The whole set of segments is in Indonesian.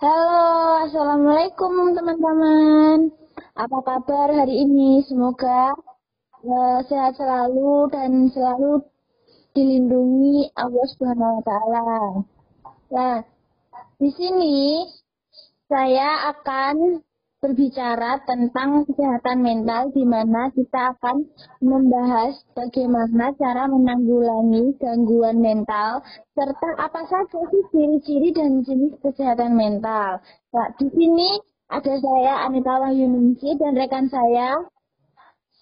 Halo, Assalamualaikum teman-teman. Apa kabar hari ini? Semoga uh, sehat selalu dan selalu dilindungi Allah Subhanahu wa taala. Nah, di sini saya akan berbicara tentang kesehatan mental di mana kita akan membahas bagaimana cara menanggulangi gangguan mental serta apa saja sih ciri-ciri dan jenis kesehatan mental. Nah, di sini ada saya Anita Wahyuningsi dan rekan saya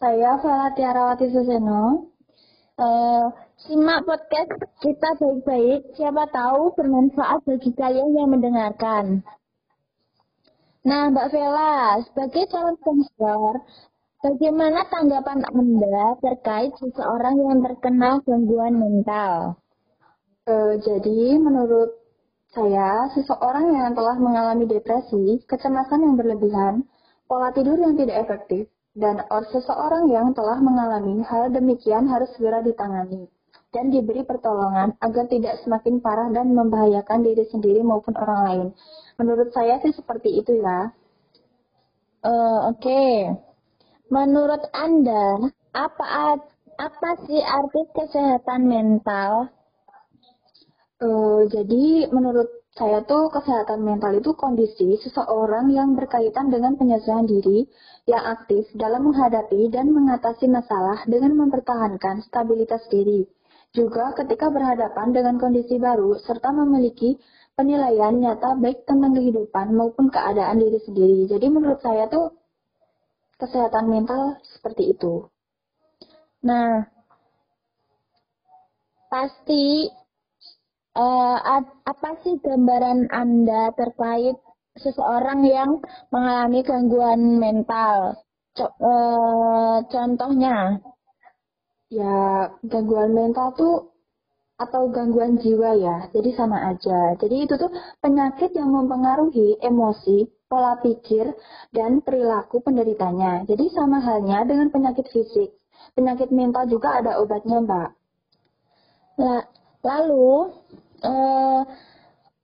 saya Fala Tiarawati Suseno. Uh, simak podcast kita baik-baik, siapa tahu bermanfaat bagi kalian yang mendengarkan. Nah, Mbak Vela, sebagai calon konselor, bagaimana tanggapan Anda terkait seseorang yang terkena gangguan mental? Uh, jadi, menurut saya, seseorang yang telah mengalami depresi, kecemasan yang berlebihan, pola tidur yang tidak efektif, dan or seseorang yang telah mengalami hal demikian harus segera ditangani dan diberi pertolongan agar tidak semakin parah dan membahayakan diri sendiri maupun orang lain. Menurut saya sih seperti itu ya. Uh, Oke. Okay. Menurut Anda, apa apa sih arti kesehatan mental? Uh, jadi menurut saya tuh kesehatan mental itu kondisi seseorang yang berkaitan dengan penyelesaian diri yang aktif dalam menghadapi dan mengatasi masalah dengan mempertahankan stabilitas diri juga ketika berhadapan dengan kondisi baru serta memiliki penilaian nyata baik tentang kehidupan maupun keadaan diri sendiri. Jadi menurut saya tuh kesehatan mental seperti itu. Nah, pasti uh, apa sih gambaran Anda terkait seseorang yang mengalami gangguan mental? Co uh, contohnya? Ya gangguan mental tuh atau gangguan jiwa ya, jadi sama aja. Jadi itu tuh penyakit yang mempengaruhi emosi, pola pikir, dan perilaku penderitanya. Jadi sama halnya dengan penyakit fisik. Penyakit mental juga ada obatnya, Mbak. Lalu, eh,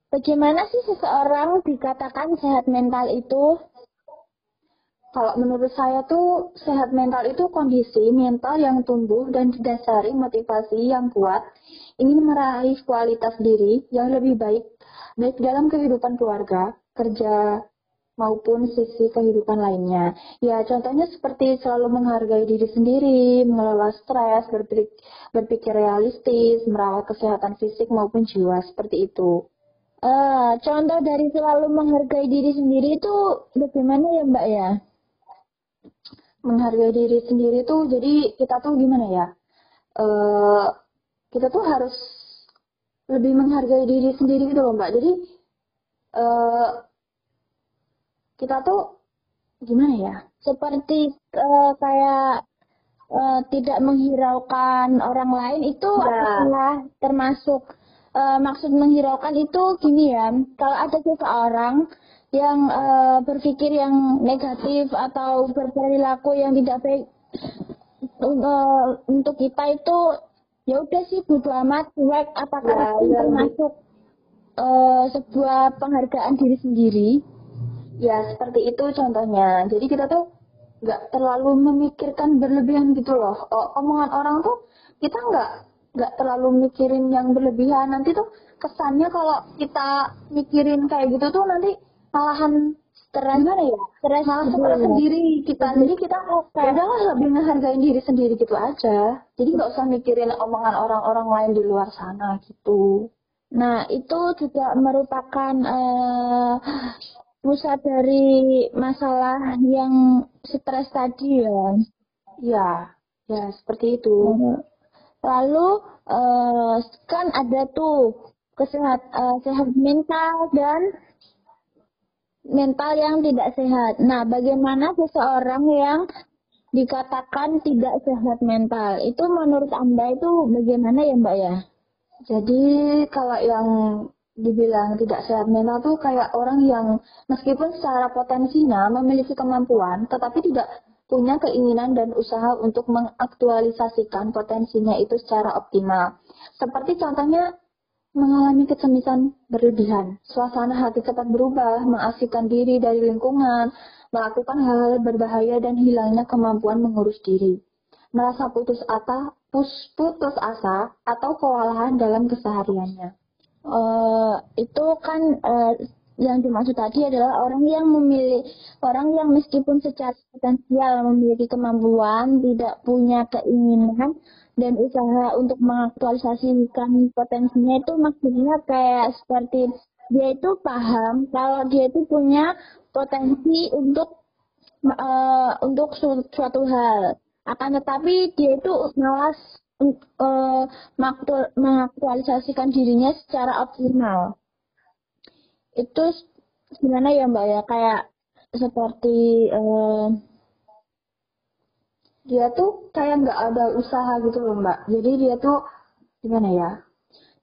bagaimana sih seseorang dikatakan sehat mental itu? Kalau menurut saya tuh sehat mental itu kondisi mental yang tumbuh dan didasari motivasi yang kuat, ingin meraih kualitas diri yang lebih baik, baik dalam kehidupan keluarga, kerja, maupun sisi kehidupan lainnya. Ya, contohnya seperti selalu menghargai diri sendiri, mengelola stres, berpikir, berpikir realistis, merawat kesehatan fisik maupun jiwa, seperti itu. Uh, contoh dari selalu menghargai diri sendiri itu bagaimana ya Mbak ya? Menghargai diri sendiri tuh jadi kita tuh gimana ya? Uh, kita tuh harus lebih menghargai diri sendiri gitu loh mbak. Jadi uh, kita tuh gimana ya? Seperti uh, kayak uh, tidak menghiraukan orang lain itu ya. adalah termasuk uh, maksud menghiraukan itu gini ya. Kalau ada seseorang yang uh, berpikir yang negatif atau berperilaku yang tidak baik uh, untuk kita itu ya udah sih bodo amat cuek. Apakah ya, itu ya. termasuk uh, sebuah penghargaan diri sendiri? Ya seperti itu contohnya. Jadi kita tuh nggak terlalu memikirkan berlebihan gitu loh. Oh, omongan orang tuh kita nggak nggak terlalu mikirin yang berlebihan. Nanti tuh kesannya kalau kita mikirin kayak gitu tuh nanti malahan stres. Gimana ya? Stres malah stres sendiri kita jadi kita okay. ya udahlah lebih menghargai diri sendiri gitu aja. Jadi nggak usah mikirin omongan orang-orang lain di luar sana gitu. Nah itu juga merupakan uh, pusat dari masalah yang stres tadi ya. Ya ya seperti itu. Lalu uh, kan ada tuh kesehat uh, sehat mental dan mental yang tidak sehat. Nah, bagaimana seseorang yang dikatakan tidak sehat mental? Itu menurut Anda itu bagaimana ya Mbak ya? Jadi kalau yang dibilang tidak sehat mental tuh kayak orang yang meskipun secara potensinya memiliki kemampuan tetapi tidak punya keinginan dan usaha untuk mengaktualisasikan potensinya itu secara optimal. Seperti contohnya mengalami kecemasan berlebihan. Suasana hati cepat berubah, mengasihkan diri dari lingkungan, melakukan hal-hal berbahaya dan hilangnya kemampuan mengurus diri. Merasa putus asa, putus asa atau kewalahan dalam kesehariannya. Uh, itu kan uh, yang dimaksud tadi adalah orang yang memilih orang yang meskipun secara potensial memiliki kemampuan tidak punya keinginan dan usaha untuk mengaktualisasikan potensinya itu maksudnya kayak seperti dia itu paham kalau dia itu punya potensi untuk uh, untuk su suatu hal. Akan tetapi dia itu malas uh, mengaktualisasikan dirinya secara optimal. Itu gimana ya mbak ya? Kayak seperti uh, dia tuh kayak nggak ada usaha gitu loh mbak. Jadi dia tuh gimana ya?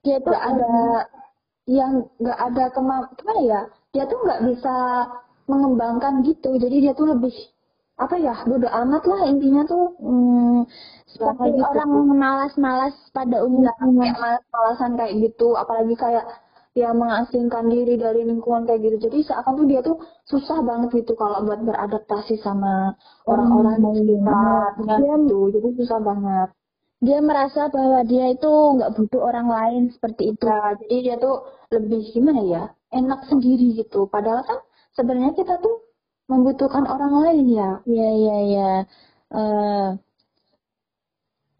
Dia tuh gak ada yang nggak ada kemampuan gimana ya? Dia tuh nggak bisa mengembangkan gitu. Jadi dia tuh lebih apa ya bodo amat lah intinya tuh. Hmm, seperti gitu. orang malas-malas pada umumnya kayak malas-malasan kayak gitu. Apalagi kayak dia mengasingkan diri dari lingkungan kayak gitu. Jadi seakan tuh dia tuh susah banget gitu kalau buat beradaptasi sama orang-orang di sekitarnya gitu. Jadi susah banget. Dia merasa bahwa dia itu nggak butuh orang lain seperti itu. Ya, jadi dia tuh lebih gimana ya enak sendiri gitu. Padahal kan sebenarnya kita tuh membutuhkan orang lain ya. Iya iya iya. Uh,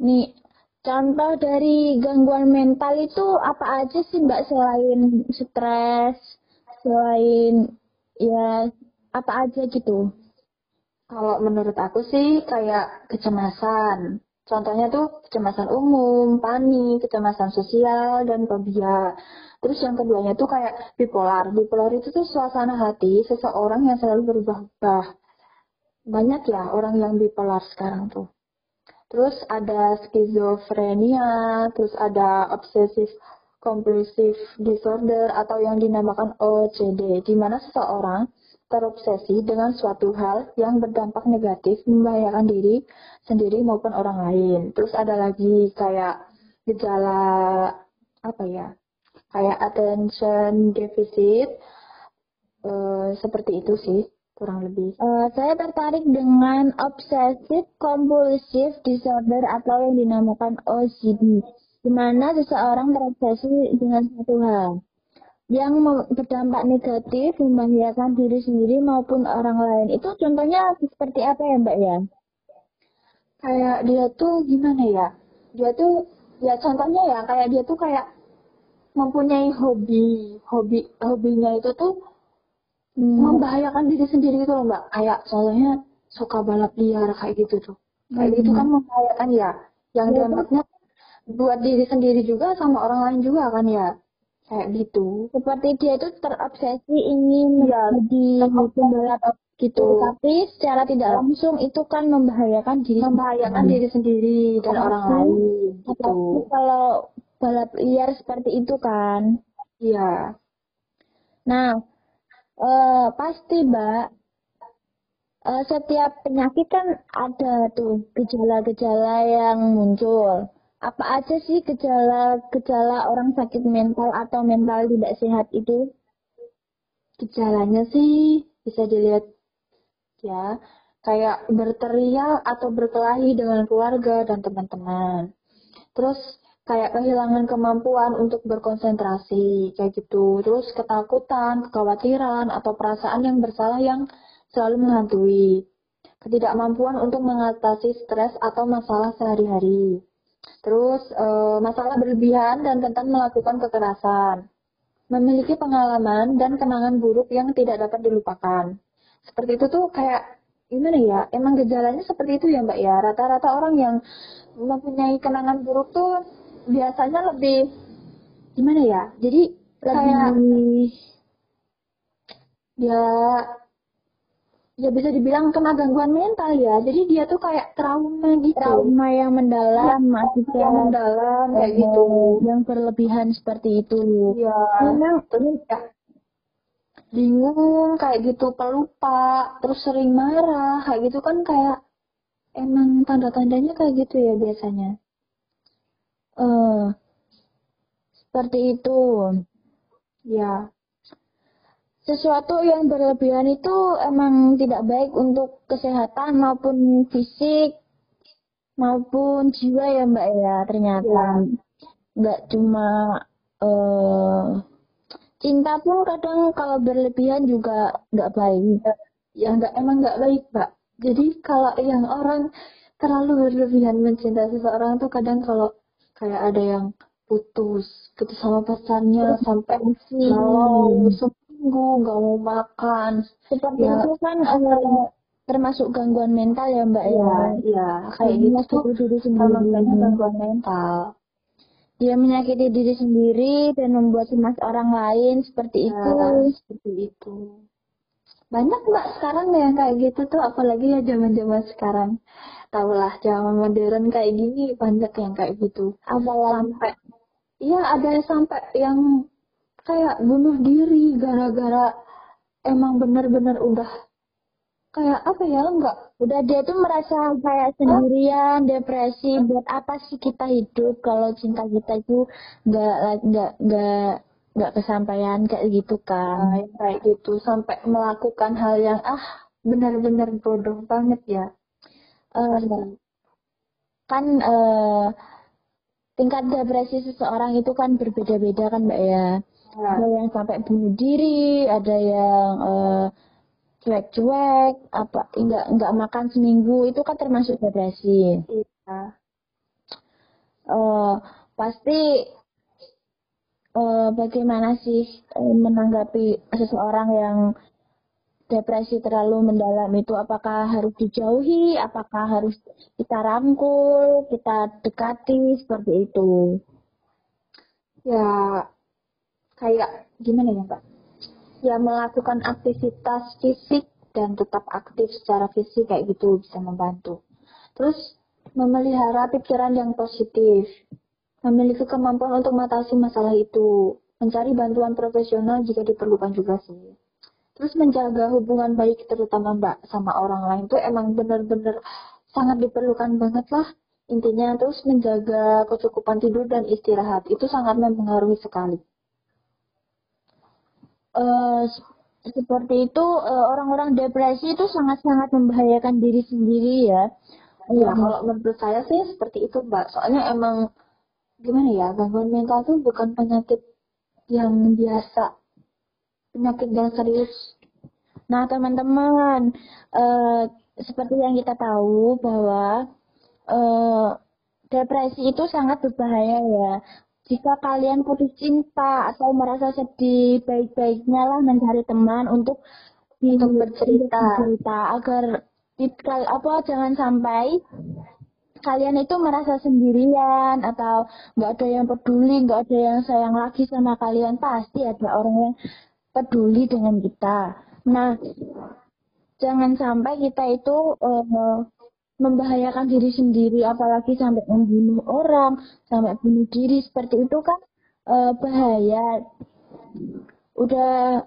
nih Contoh dari gangguan mental itu apa aja sih Mbak selain stres, selain ya apa aja gitu? Kalau menurut aku sih kayak kecemasan. Contohnya tuh kecemasan umum, panik, kecemasan sosial, dan fobia. Terus yang keduanya tuh kayak bipolar. Bipolar itu tuh suasana hati seseorang yang selalu berubah-ubah. Banyak ya orang yang bipolar sekarang tuh. Terus ada skizofrenia, terus ada obsessive compulsive disorder atau yang dinamakan OCD, di mana seseorang terobsesi dengan suatu hal yang berdampak negatif membahayakan diri sendiri maupun orang lain. Terus ada lagi kayak gejala apa ya? Kayak attention deficit, uh, seperti itu sih kurang lebih. Uh, saya tertarik dengan obsessive compulsive disorder atau yang dinamakan OCD, di mana seseorang terobsesi dengan satu hal yang berdampak negatif membahayakan diri sendiri maupun orang lain. Itu contohnya seperti apa ya Mbak ya? Kayak dia tuh gimana ya? Dia tuh ya contohnya ya kayak dia tuh kayak mempunyai hobi, hobi hobinya itu tuh hmm. membahayakan diri sendiri gitu loh mbak. Kayak soalnya suka balap liar kayak gitu tuh. Kayak hmm. gitu kan membahayakan ya. Yang ya, dampaknya buat diri sendiri juga sama orang lain juga kan ya. Kayak gitu. Seperti dia itu terobsesi ingin ya, menjadi pembalap gitu. Tapi secara tidak langsung itu kan membahayakan diri membahayakan diri sendiri dan Apalagi, orang lain gitu. Kalau balap liar seperti itu kan. Iya. Nah Uh, pasti, Mbak. Uh, setiap penyakit kan ada tuh gejala-gejala yang muncul. Apa aja sih gejala-gejala orang sakit mental atau mental tidak sehat itu? Gejalanya sih bisa dilihat ya, kayak berteriak atau berkelahi dengan keluarga dan teman-teman. Terus kayak kehilangan kemampuan untuk berkonsentrasi kayak gitu. Terus ketakutan kekhawatiran atau perasaan yang bersalah yang selalu menghantui. Ketidakmampuan untuk mengatasi stres atau masalah sehari-hari. Terus e, masalah berlebihan dan tentang melakukan kekerasan. Memiliki pengalaman dan kenangan buruk yang tidak dapat dilupakan. Seperti itu tuh kayak gimana ya emang gejalanya seperti itu ya mbak ya? Rata-rata orang yang mempunyai kenangan buruk tuh biasanya lebih gimana ya? Jadi kayak ya ya bisa dibilang kena gangguan mental ya. Jadi dia tuh kayak trauma gitu. Trauma yang mendalam ya, maksudnya yang mendalam kayak gitu. yang berlebihan seperti itu. Ya memang ya bingung kayak gitu pelupa terus sering marah kayak gitu kan kayak emang tanda-tandanya kayak gitu ya biasanya uh, Seperti itu. Ya. Sesuatu yang berlebihan itu emang tidak baik untuk kesehatan maupun fisik maupun jiwa ya Mbak ya ternyata. Ya. Nggak cuma uh, cinta pun kadang kalau berlebihan juga nggak baik. Ya nggak emang nggak baik Mbak. Jadi kalau yang orang terlalu berlebihan mencintai seseorang tuh kadang kalau kayak ada yang putus putus sama pacarnya sampai malam seminggu nggak mau makan. Seperti ya. itu kan uh, termasuk gangguan mental ya mbak ya? Ya kayak gitu. tuh diri sendiri. gangguan mental dia menyakiti diri sendiri dan membuat cemas orang lain seperti ya, itu. seperti itu banyak mbak sekarang yang kayak gitu tuh? Apalagi ya zaman zaman sekarang. Tahulah zaman modern kayak gini banyak yang kayak gitu. Apalagi sampai Iya ada sampai yang kayak bunuh diri gara-gara emang bener-bener udah kayak apa ya enggak udah dia tuh merasa kayak sendirian depresi. Buat apa sih kita hidup? Kalau cinta kita itu enggak enggak enggak enggak kesampaian kayak gitu kan nah, kayak gitu sampai melakukan hal yang ah benar-benar bodoh banget ya uh, kan uh, tingkat depresi seseorang itu kan berbeda-beda kan mbak ya. Nah. Ada yang sampai bunuh diri, ada yang uh, cuek-cuek, apa enggak enggak makan seminggu itu kan termasuk depresi. Iya. Uh, pasti uh, bagaimana sih uh, menanggapi seseorang yang depresi terlalu mendalam itu apakah harus dijauhi, apakah harus kita rangkul, kita dekati seperti itu. Ya kayak gimana ya Mbak? Ya melakukan aktivitas fisik dan tetap aktif secara fisik kayak gitu bisa membantu. Terus memelihara pikiran yang positif, memiliki kemampuan untuk mengatasi masalah itu, mencari bantuan profesional jika diperlukan juga sih. Terus menjaga hubungan baik terutama mbak sama orang lain tuh emang bener-bener sangat diperlukan banget lah. Intinya terus menjaga kecukupan tidur dan istirahat itu sangat mempengaruhi sekali. Uh, seperti itu uh, orang-orang depresi itu sangat-sangat membahayakan diri sendiri ya. Iya, kalau menurut saya sih seperti itu, Mbak. Soalnya emang gimana ya, gangguan mental tuh bukan penyakit yang biasa penyakit yang serius. Nah, teman-teman, uh, seperti yang kita tahu bahwa uh, depresi itu sangat berbahaya ya. Jika kalian putus cinta atau merasa sedih, baik-baiknya lah mencari teman untuk untuk bercerita, bercerita agar apa jangan sampai kalian itu merasa sendirian atau nggak ada yang peduli, nggak ada yang sayang lagi sama kalian, pasti ada orang yang peduli dengan kita. Nah, jangan sampai kita itu uh, membahayakan diri sendiri, apalagi sampai membunuh orang, sampai bunuh diri seperti itu kan uh, bahaya. Udah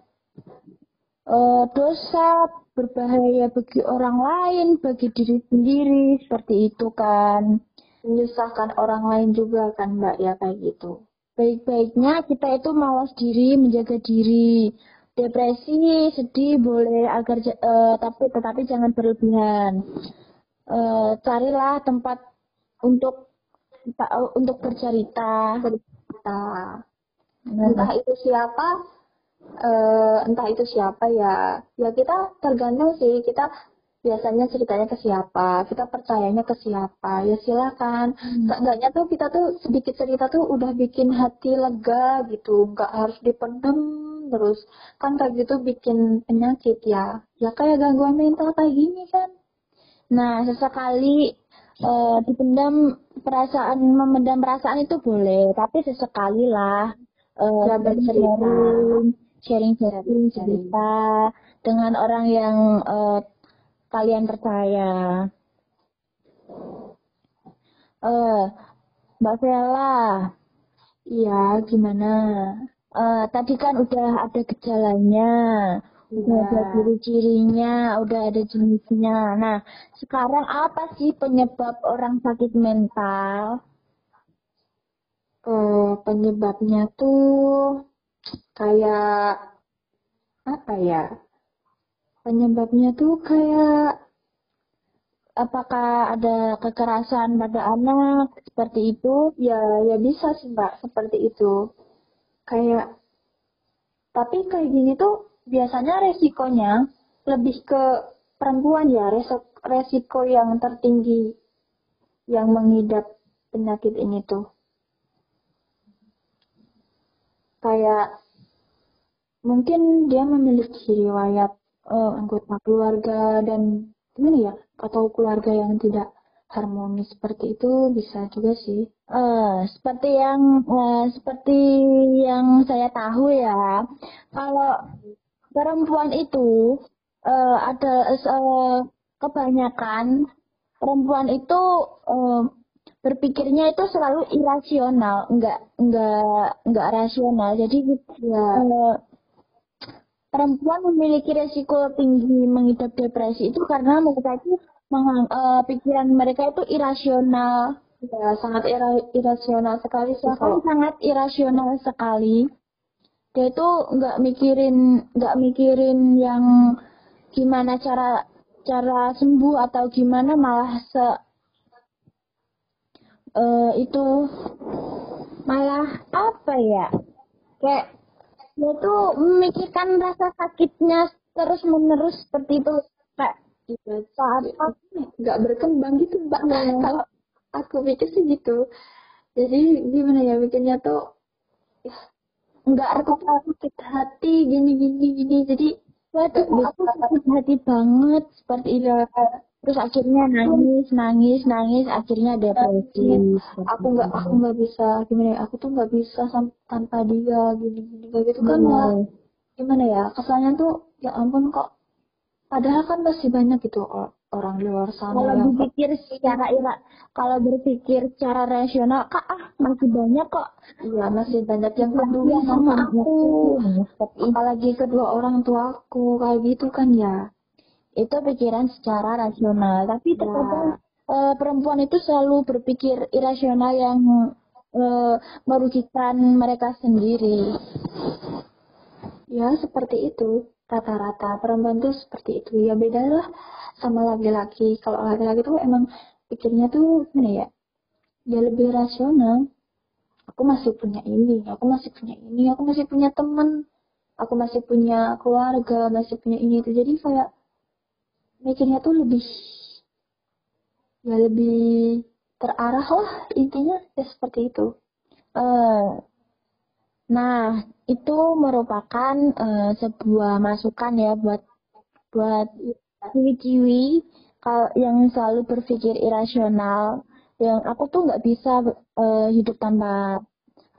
uh, dosa berbahaya bagi orang lain, bagi diri sendiri, seperti itu kan. Menyusahkan orang lain juga kan Mbak ya kayak gitu baik-baiknya kita itu mawas diri, menjaga diri. Depresi, sedih boleh agar uh, tapi tetapi jangan berlebihan. Uh, carilah tempat untuk untuk bercerita. Bercerita. Entah itu siapa, uh, entah itu siapa ya. Ya kita tergantung sih kita biasanya ceritanya ke siapa, kita percayanya ke siapa, ya silakan. Hmm. Enggaknya tuh kita tuh sedikit cerita tuh udah bikin hati lega gitu, nggak harus dipendem terus. Kan kayak gitu bikin penyakit ya. Ya kayak gangguan mental kayak gini kan. Nah, sesekali uh, dipendam perasaan, memendam perasaan itu boleh, tapi sesekali lah. Uh, ya, bercerita. Sharing-sharing cerita dengan orang yang uh, kalian percaya. Eh, uh, Mbak Vela. Iya, gimana? Uh, tadi kan udah ada gejalanya, ya. udah ada iya. ciri-cirinya, udah ada jenisnya. Nah, sekarang apa sih penyebab orang sakit mental? uh, penyebabnya tuh kayak apa ya? Penyebabnya tuh kayak apakah ada kekerasan pada anak seperti itu? Ya, ya bisa sih mbak seperti itu. Kayak tapi kayak gini tuh biasanya resikonya lebih ke perempuan ya, resiko yang tertinggi yang mengidap penyakit ini tuh. Kayak mungkin dia memiliki riwayat uh, anggota keluarga dan gimana ya atau keluarga yang tidak harmonis seperti itu bisa juga sih. Uh, seperti yang uh, seperti yang saya tahu ya, kalau perempuan itu uh, ada uh, kebanyakan perempuan itu uh, berpikirnya itu selalu irasional, enggak enggak enggak rasional. Jadi ya, perempuan memiliki resiko tinggi mengidap depresi itu karena mereka itu mengang, uh, pikiran mereka itu irasional. Ya, sangat ira irasional sekali sih. sangat irasional sekali. Dia itu nggak mikirin nggak mikirin yang gimana cara cara sembuh atau gimana malah se uh, itu malah apa ya kayak dia tuh memikirkan rasa sakitnya terus menerus seperti itu kayak Iya, saat nggak berkembang gitu mbak. Kalau aku pikir sih gitu. Jadi gimana ya bikinnya tuh ya nggak aku sakit hati gini gini gini. Jadi waduh aku sakit hati banget seperti itu terus akhirnya nangis nangis nangis akhirnya depresi aku nggak aku nggak bisa gimana ya aku tuh nggak bisa tanpa dia gini gini kayak gitu kan gimana ya kesannya tuh ya ampun kok. Padahal kan masih banyak gitu orang di luar sana kalau yang berpikir secara ira kalau berpikir secara rasional kak ah masih banyak kok. Iya masih banyak yang peduli sama aku. apalagi kedua orang tua aku kayak gitu kan ya itu pikiran secara rasional. Tapi ya. terkadang e, perempuan itu selalu berpikir irasional yang e, merugikan mereka sendiri. Ya seperti itu. Rata-rata perempuan tuh seperti itu. Ya beda lah sama laki-laki. Kalau laki-laki tuh emang pikirnya tuh gimana ya ya lebih rasional. Aku masih punya ini aku masih punya ini aku masih punya temen aku masih punya keluarga masih punya ini itu. Jadi kayak mikirnya tuh lebih ya lebih terarah lah intinya ya seperti itu uh, Nah, itu merupakan uh, sebuah masukan ya buat buat ciwi-ciwi yang selalu berpikir irasional. Yang aku tuh nggak bisa uh, hidup tanpa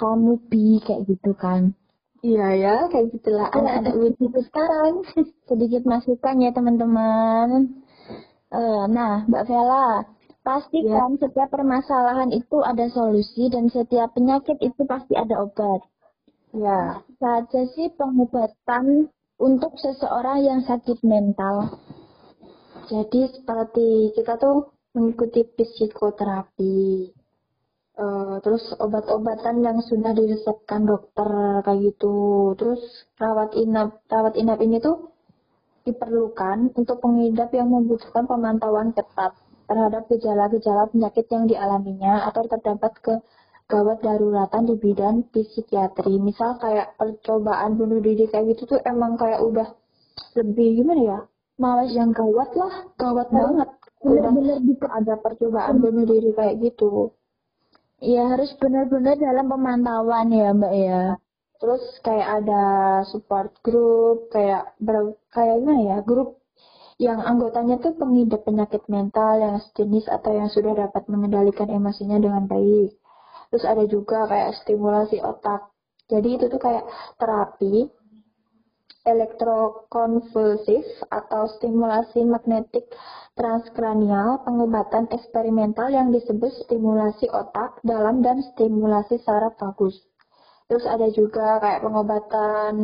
kamu bi kayak gitu kan. Iya ya, kayak gitulah anak-anak itu sekarang. Sedikit masukan ya teman-teman. Uh, nah, Mbak Vela, pastikan ya. setiap permasalahan itu ada solusi dan setiap penyakit itu pasti ada obat. Ya, saja sih pengobatan untuk seseorang yang sakit mental. Jadi seperti kita tuh mengikuti psikoterapi, uh, terus obat-obatan yang sudah diresepkan dokter kayak gitu, terus rawat inap, rawat inap ini tuh diperlukan untuk pengidap yang membutuhkan pemantauan ketat terhadap gejala-gejala penyakit yang dialaminya atau terdapat ke gawat daruratan di bidang psikiatri. Misal kayak percobaan bunuh diri kayak gitu tuh emang kayak udah lebih gimana ya? Malas yang gawat lah, gawat nah, banget. Bener-bener bisa ada percobaan bunuh diri kayak gitu. Ya harus benar-benar dalam pemantauan ya mbak ya. Terus kayak ada support group, kayak ber, kayak gimana ya, grup yang anggotanya tuh pengidap penyakit mental yang sejenis atau yang sudah dapat mengendalikan emosinya dengan baik. Terus ada juga kayak stimulasi otak. Jadi itu tuh kayak terapi elektrokonvulsif atau stimulasi magnetik transkranial pengobatan eksperimental yang disebut stimulasi otak dalam dan stimulasi saraf bagus. Terus ada juga kayak pengobatan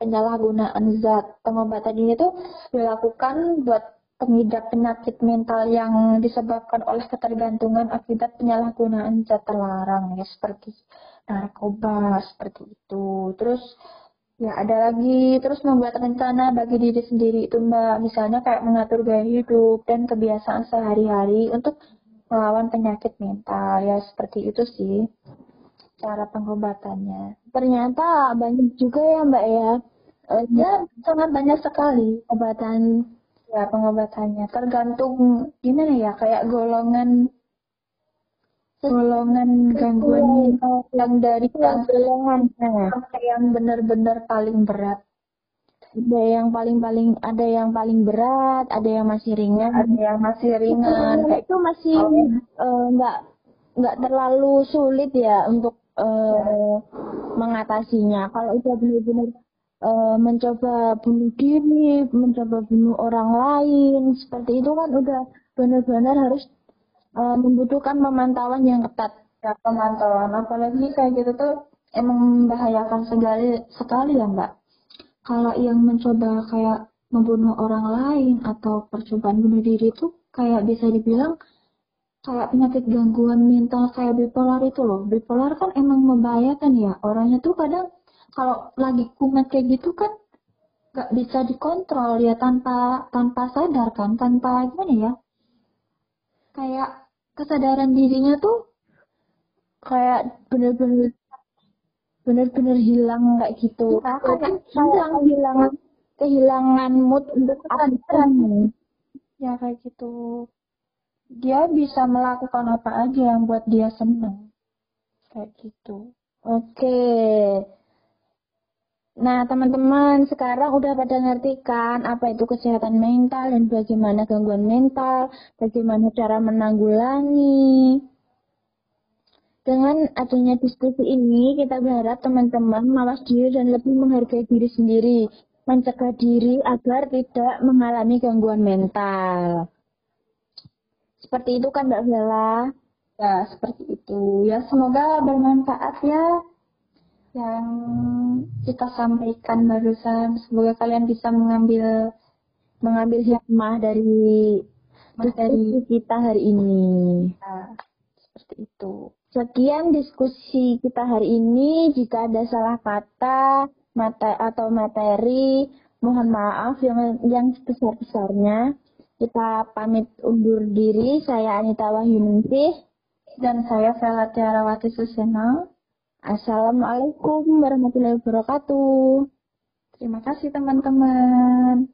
penyalahgunaan zat. Pengobatan ini tuh dilakukan buat pengidap penyakit mental yang disebabkan oleh ketergantungan akibat penyalahgunaan zat terlarang ya seperti narkoba seperti itu terus ya ada lagi terus membuat rencana bagi diri sendiri itu mbak. Misalnya kayak mengatur gaya hidup dan kebiasaan sehari-hari untuk melawan penyakit mental. Ya seperti itu sih cara pengobatannya. Ternyata banyak juga ya mbak ya. Uh, ya sangat banyak sekali obatan ya pengobatannya. Tergantung gimana ya kayak golongan golongan gangguan yang dari golongan sampai yang benar-benar paling berat. Ada yang paling-paling ada yang paling berat ada yang masih ringan. Ada yang masih ringan. Kayak itu masih eh, nggak oh. uh, nggak terlalu sulit ya untuk uh, mengatasinya. Kalau udah benar-benar uh, mencoba bunuh diri, mencoba bunuh orang lain, seperti itu kan udah benar-benar harus uh, membutuhkan pemantauan yang ketat. Ya, pemantauan, apalagi kayak gitu tuh emang membahayakan sekali, sekali ya mbak. Kalau yang mencoba kayak membunuh orang lain atau percobaan bunuh diri itu kayak bisa dibilang kayak penyakit gangguan mental kayak bipolar itu loh. Bipolar kan emang membahayakan ya. Orangnya tuh kadang kalau lagi kumat kayak gitu kan nggak bisa dikontrol ya tanpa tanpa sadar kan tanpa gimana ya kayak kesadaran dirinya tuh kayak bener-bener bener-bener hilang kayak gitu. Kayak hilang hilang kehilangan mood untuk apa ya kayak gitu. Dia bisa melakukan apa aja yang buat dia seneng. Kayak gitu. Oke Nah, teman-teman, sekarang udah pada ngerti kan apa itu kesehatan mental dan bagaimana gangguan mental, bagaimana cara menanggulangi. Dengan adanya diskusi ini, kita berharap teman-teman mawas diri dan lebih menghargai diri sendiri, mencegah diri agar tidak mengalami gangguan mental. Seperti itu kan Mbak Bella? Ya, seperti itu. Ya, semoga bermanfaat ya yang kita sampaikan barusan. Semoga kalian bisa mengambil mengambil hikmah dari materi kita hari ini. Nah, seperti itu. Sekian diskusi kita hari ini. Jika ada salah kata mata atau materi, mohon maaf yang yang sebesar-besarnya. Kita pamit undur diri. Saya Anita Wahyuningsih dan saya Vela Tiarawati Susena. Assalamualaikum warahmatullahi wabarakatuh. Terima kasih teman-teman.